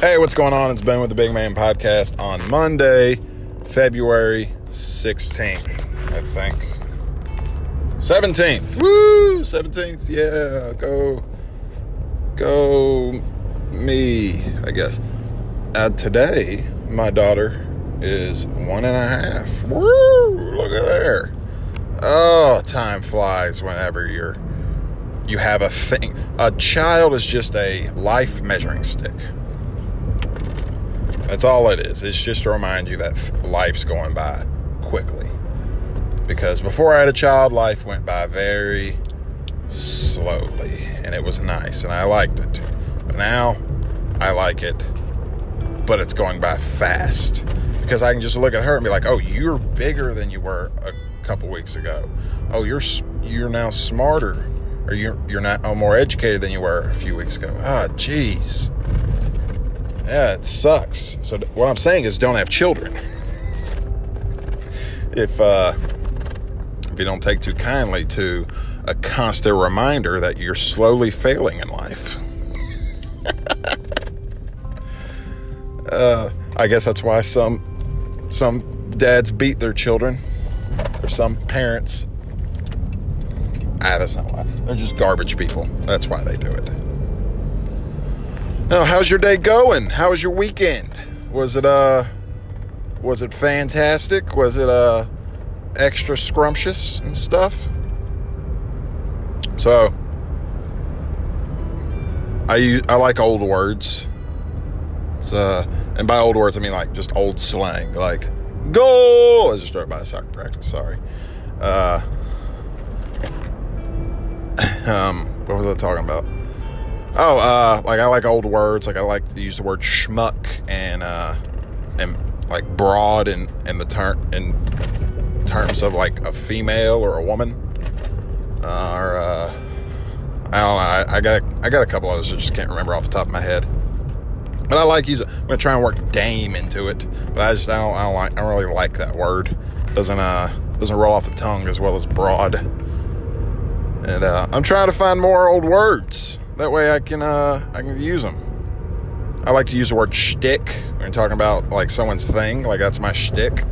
Hey, what's going on? It's Ben with the Big Man Podcast on Monday, February 16th, I think. 17th. Woo! 17th. Yeah, go. Go me, I guess. Uh, today, my daughter is one and a half. Woo! Look at there. Oh, time flies whenever you're you have a thing. A child is just a life measuring stick. That's all it is. It's just to remind you that life's going by quickly. Because before I had a child, life went by very slowly and it was nice and I liked it. But now I like it, but it's going by fast. Because I can just look at her and be like, "Oh, you're bigger than you were a couple weeks ago. Oh, you're you're now smarter, or you're you're not oh, more educated than you were a few weeks ago." Ah, oh, jeez yeah, it sucks. So what I'm saying is, don't have children. if uh, if you don't take too kindly to a constant reminder that you're slowly failing in life. uh, I guess that's why some some dads beat their children, or some parents. Ah, that's not why. They're just garbage people. That's why they do it. Now, how's your day going? How was your weekend? Was it uh was it fantastic? Was it uh extra scrumptious and stuff? So I I like old words. It's uh and by old words I mean like just old slang like go I just started by soccer practice, sorry. Uh um what was I talking about? Oh, uh, like I like old words. Like I like to use the word schmuck and uh, and like broad and in the term in terms of like a female or a woman. Uh, or uh, I don't know. I, I, got I got a couple others I just can't remember off the top of my head. But I like using. I'm gonna try and work dame into it. But I just I don't I don't like I don't really like that word. Doesn't uh doesn't roll off the tongue as well as broad. And uh, I'm trying to find more old words. That way I can uh, I can use them. I like to use the word shtick when talking about like someone's thing. Like that's my shtick.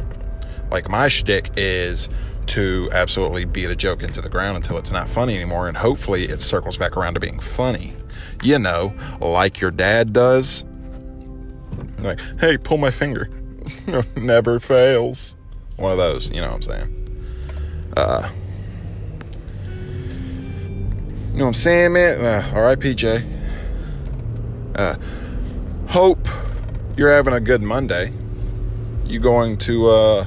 Like my shtick is to absolutely beat a joke into the ground until it's not funny anymore, and hopefully it circles back around to being funny. You know, like your dad does. Like, hey, pull my finger. Never fails. One of those. You know what I'm saying? Uh, know what I'm saying, man? Uh, R.I.P. Jay. Uh, hope you're having a good Monday. You going to uh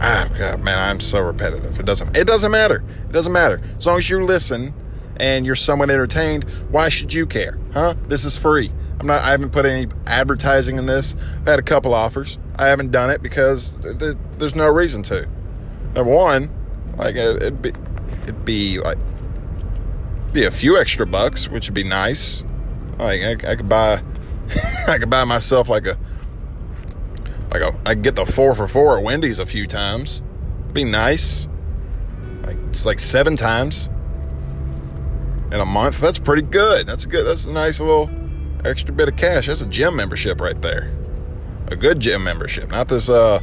Ah God, man, I'm so repetitive. It doesn't it doesn't matter. It doesn't matter. As long as you listen and you're somewhat entertained, why should you care? Huh? This is free. I'm not I haven't put any advertising in this. I've had a couple offers. I haven't done it because th- th- there's no reason to. Number one, like it, it'd be it'd be like be a few extra bucks, which would be nice. Like I, I could buy, I could buy myself like a, like a, I could get the four for four at Wendy's a few times. It'd be nice. Like it's like seven times in a month. That's pretty good. That's good. That's a nice little extra bit of cash. That's a gym membership right there. A good gym membership, not this uh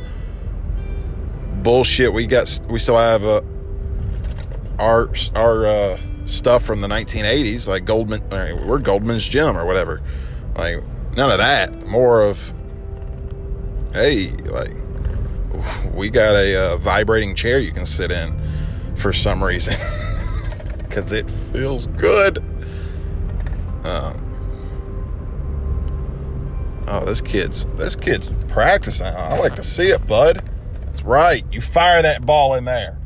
bullshit we got. We still have a our our uh, stuff from the 1980s, like Goldman, we're Goldman's Gym or whatever. Like none of that. More of, hey, like we got a uh, vibrating chair you can sit in for some reason because it feels good. Um, oh, this kid's this kid's practicing. I like to see it, bud. That's right. You fire that ball in there.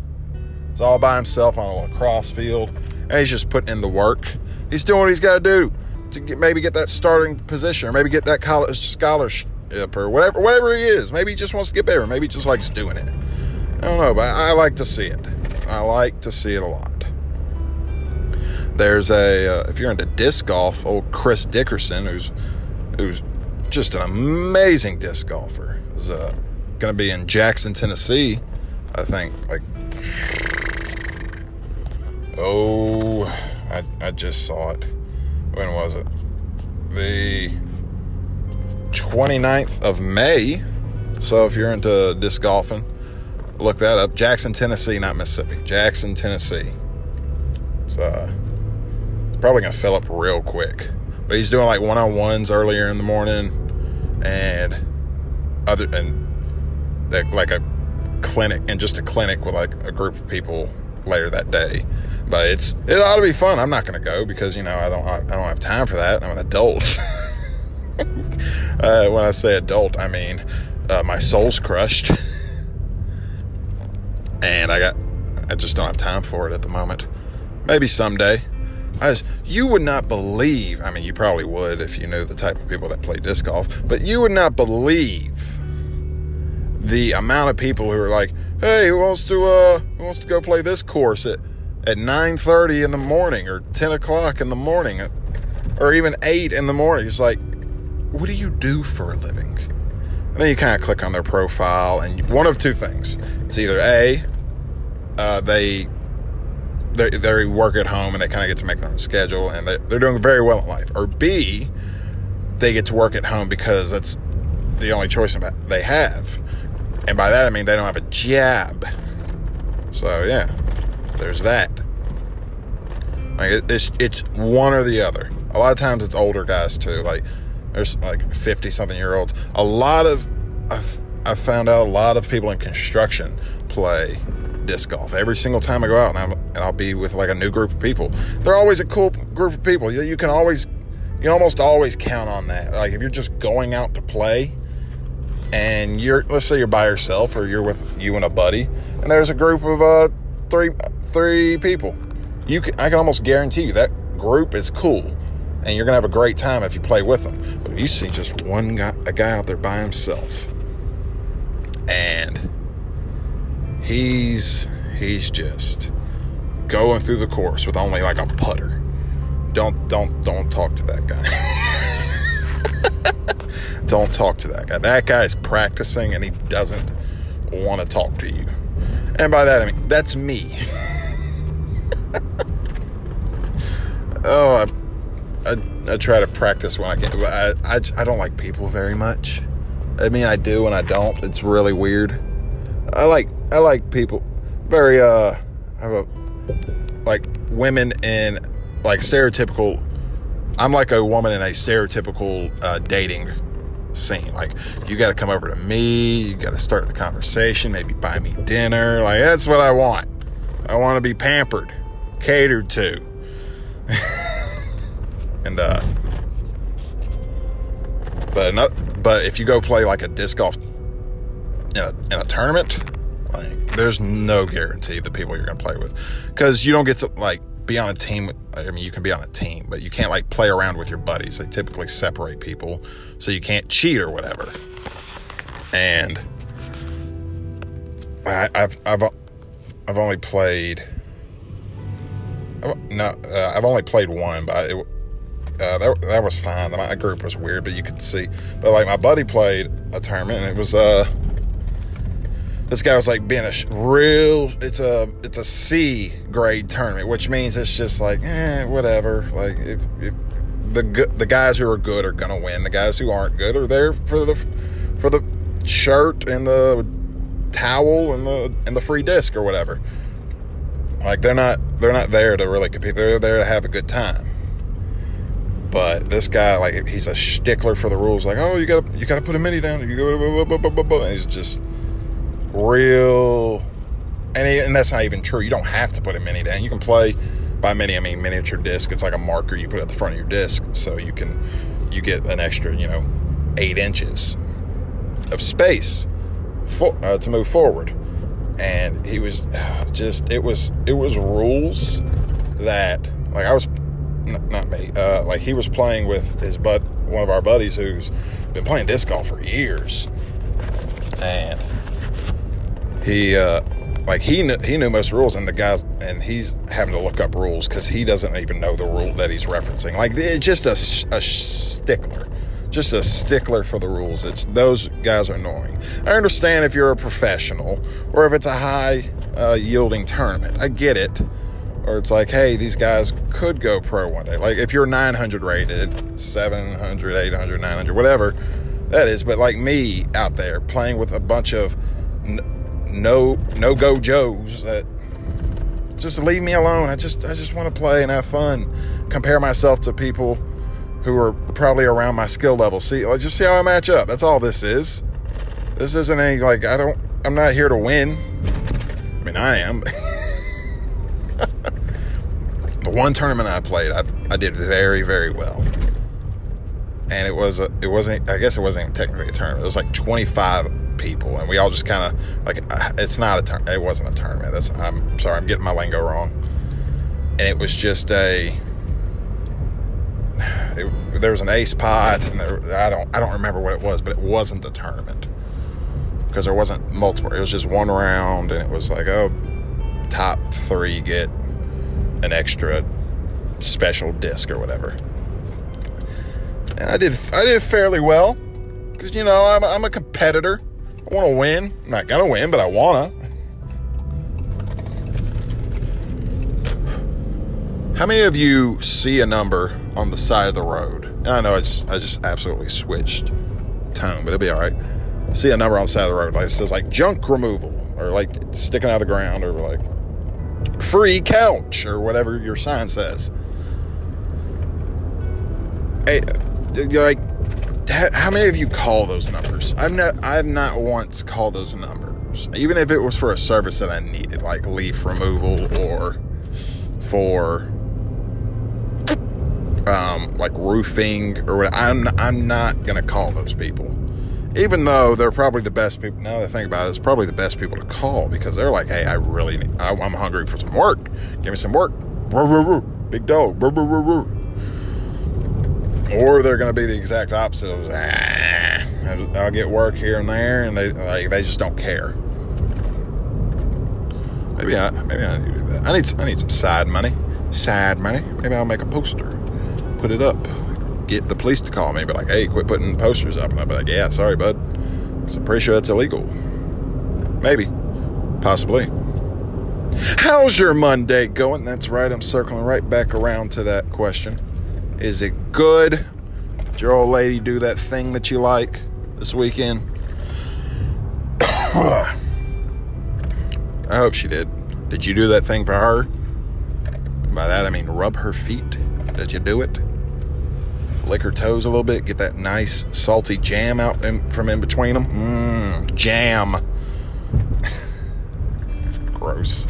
He's all by himself on a lacrosse field, and he's just putting in the work. He's doing what he's got to do to get, maybe get that starting position, or maybe get that college scholarship, or whatever, whatever he is. Maybe he just wants to get better. Maybe he just likes doing it. I don't know, but I, like to see it. I like to see it a lot. There's a uh, if you're into disc golf, old Chris Dickerson, who's who's just an amazing disc golfer, is uh, going to be in Jackson, Tennessee. I think like Oh, I, I just saw it. When was it? the 29th of May. So if you're into disc golfing, look that up. Jackson, Tennessee, not Mississippi. Jackson, Tennessee. It's, uh, it's probably going to fill up real quick. But he's doing like one on ones earlier in the morning and other, and like a clinic and just a clinic with like a group of people later that day. But it's it ought to be fun. I'm not going to go because you know I don't I don't have time for that. I'm an adult. uh, when I say adult, I mean uh, my soul's crushed, and I got I just don't have time for it at the moment. Maybe someday. I just, you would not believe. I mean, you probably would if you knew the type of people that play disc golf, but you would not believe the amount of people who are like, "Hey, who wants to uh, who wants to go play this course at at 9:30 in the morning or 10 o'clock in the morning, or even 8 in the morning?" It's like, what do you do for a living? And then you kind of click on their profile, and one of two things: it's either a uh, they they they work at home and they kind of get to make their own schedule, and they, they're doing very well in life, or b they get to work at home because that's the only choice they have and by that I mean they don't have a job. So yeah, there's that. Like it's it's one or the other. A lot of times it's older guys too. Like there's like 50 something year olds. A lot of I've, I've found out a lot of people in construction play disc golf every single time I go out and, I'm, and I'll be with like a new group of people. They're always a cool group of people. You, you can always you can almost always count on that. Like if you're just going out to play, and you're let's say you're by yourself or you're with you and a buddy and there's a group of uh three three people. You can i can almost guarantee you that group is cool and you're gonna have a great time if you play with them. But if you see just one guy a guy out there by himself and he's he's just going through the course with only like a putter. Don't don't don't talk to that guy Don't talk to that guy. That guy's practicing and he doesn't want to talk to you. And by that, I mean, that's me. oh, I, I, I, try to practice when I can. I, I, I don't like people very much. I mean, I do and I don't. It's really weird. I like I like people very uh have a like women in like stereotypical I'm like a woman in a stereotypical uh, dating scene. Like, you got to come over to me, you got to start the conversation, maybe buy me dinner. Like, that's what I want. I want to be pampered, catered to. and, uh, but not, but if you go play like a disc golf in a, in a tournament, like, there's no guarantee the people you're going to play with because you don't get to like be on a team. I mean, you can be on a team, but you can't like play around with your buddies. They typically separate people, so you can't cheat or whatever. And I, have I've I've only played. No, uh, I've only played one, but it, uh, that, that was fine. My group was weird, but you could see. But like my buddy played a tournament, and it was uh this guy was like being a real it's a it's a c grade tournament which means it's just like eh, whatever. Like if, if the the guys who are good are gonna win. The guys who aren't good are there for the for the shirt and the towel and the and the free disc or whatever. Like they're not they're not there to really compete. They're there to have a good time. But this guy like he's a stickler for the rules. Like oh you gotta you gotta put a mini down. You go and he's just real, and, and that's not even true. You don't have to put a mini down. You can play by mini. I mean miniature disc. It's like a marker you put at the front of your disc, so you can you get an extra, you know, eight inches of space for, uh, to move forward. And he was uh, just it was it was rules that like I was not me uh, like he was playing with his bud one of our buddies who's been playing disc golf for years and he uh, like he knew, he knew most rules and the guys and he's having to look up rules because he doesn't even know the rule that he's referencing. Like it's just a, a stickler. Just a stickler for the rules. It's those guys are annoying. I understand if you're a professional or if it's a high uh, yielding tournament. I get it. Or it's like, hey, these guys could go pro one day. Like if you're 900 rated, 700, 800, 900, whatever that is. But like me out there playing with a bunch of no no go Joes that just leave me alone. I just I just want to play and have fun. Compare myself to people who are probably around my skill level. See, just see how I match up. That's all this is. This isn't any like I don't. I'm not here to win. I mean, I am. the one tournament I played, I, I did very very well, and it was a, it wasn't. I guess it wasn't technically a tournament. It was like 25 people, and we all just kind of like uh, it's not a turn. It wasn't a tournament. That's I'm sorry. I'm getting my lingo wrong. And it was just a it, there was an ace pot, and there, I don't I don't remember what it was, but it wasn't a tournament because there wasn't multiple. It was just one round, and it was like oh, top three get an extra special disc or whatever. And I did I did fairly well because you know I'm I'm a competitor. I want to win. I'm not gonna win, but I wanna. How many of you see a number on the side of the road. I know I just I just absolutely switched tone, but it'll be all right. See a number on the side of the road, like it says like junk removal, or like sticking out of the ground, or like free couch, or whatever your sign says. Hey, like, how many of you call those numbers? I've not I've not once called those numbers, even if it was for a service that I needed, like leaf removal or for um, like roofing or what. I'm I'm not gonna call those people, even though they're probably the best people. Now that I think about it, it's probably the best people to call because they're like, hey, I really, need, I, am hungry for some work. Give me some work. Big dog. Or they're going to be the exact opposite of, ah, I'll get work here and there, and they like they just don't care. Maybe I maybe I need to do that. I need I need some side money. Side money. Maybe I'll make a poster put it up. Get the police to call me, be like, hey, quit putting posters up. And I'll be like, yeah, sorry, bud. Because I'm pretty sure that's illegal. Maybe. Possibly. How's your Monday going? That's right. I'm circling right back around to that question. Is it good? Did your old lady do that thing that you like this weekend? I hope she did. Did you do that thing for her? By that I mean rub her feet. Did you do it? lick her toes a little bit, get that nice salty jam out in, from in between them. Mmm, jam. it's gross.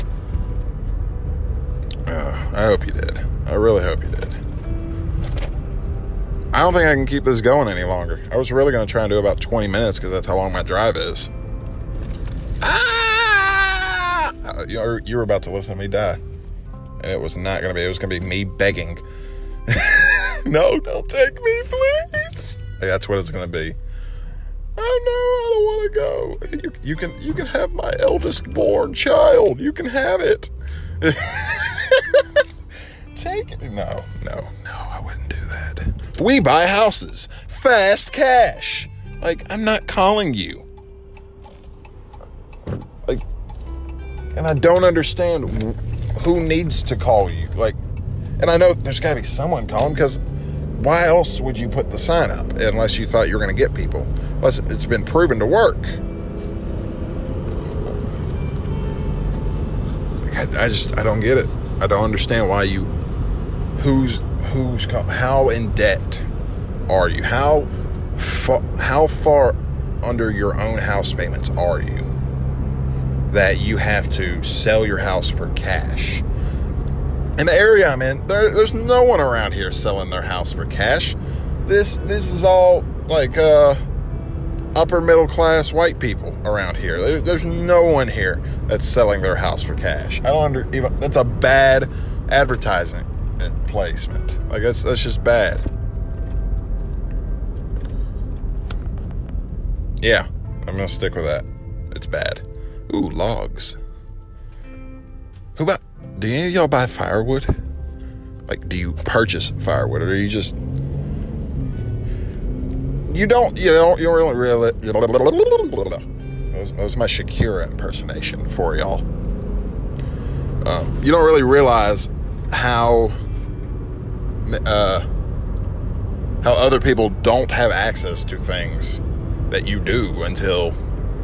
Uh, I hope you did. I really hope you did. I don't think I can keep this going any longer. I was really going to try and do about 20 minutes because that's how long my drive is. Ah! Uh, you, you were about to listen to me die. And it was not going to be, it was going to be me begging. no, don't take me, please. That's what it's going to be. Oh no, I don't want to go. You, you can you can have my eldest born child. You can have it. Take it. No, no, no, I wouldn't do that. We buy houses. Fast cash. Like, I'm not calling you. Like, and I don't understand who needs to call you. Like, and I know there's got to be someone calling because why else would you put the sign up unless you thought you were going to get people? Unless it's been proven to work. I, I just I don't get it. I don't understand why you who's who's how in debt are you? How fa- how far under your own house payments are you that you have to sell your house for cash? in the area I'm in, there, there's no one around here selling their house for cash. This this is all like uh, upper middle class white people around here. There, there's no one here that's selling their house for cash. I don't under even. That's a bad advertising placement. Like that's that's just bad. Yeah, I'm gonna stick with that. It's bad. Ooh, logs. Who about do any of y'all buy firewood? Like, do you purchase firewood, or do you just you don't you don't you don't really that was, that was my Shakira impersonation for y'all. uh, you don't really realize how uh, how other people don't have access to things that you do until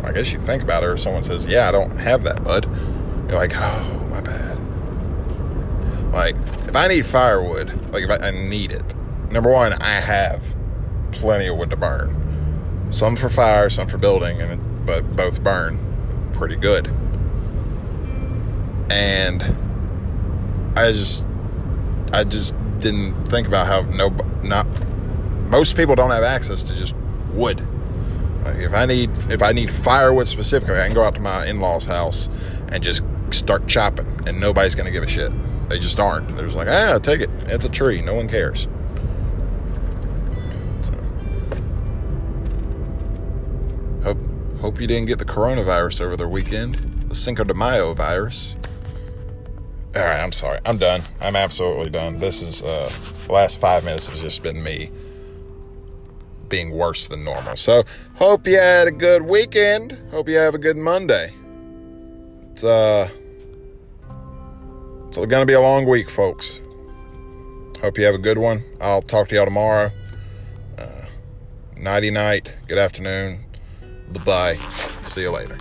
I guess you think about it or someone says, "Yeah, I don't have that, bud." You're like, "Oh, my bad." Like, if I need firewood, like if I, I need it, number one, I have plenty of wood to burn. Some for fire, some for building, and but both burn pretty good. And I just, I just didn't think about how no, not most people don't have access to just wood. If I need, if I need firewood specifically, I can go out to my in-laws' house and just start chopping, and nobody's gonna give a shit. They just aren't. They're just like, ah, take it. It's a tree. No one cares. So, hope hope you didn't get the coronavirus over the weekend. The Cinco de Mayo virus. All right, I'm sorry. I'm done. I'm absolutely done. This is uh, the last five minutes has just been me being worse than normal. So, hope you had a good weekend. Hope you have a good Monday. It's uh it's to be a long week, folks. Hope you have a good one. I'll talk to y'all tomorrow. Uh, nighty night. Good afternoon. Bye bye. See you later.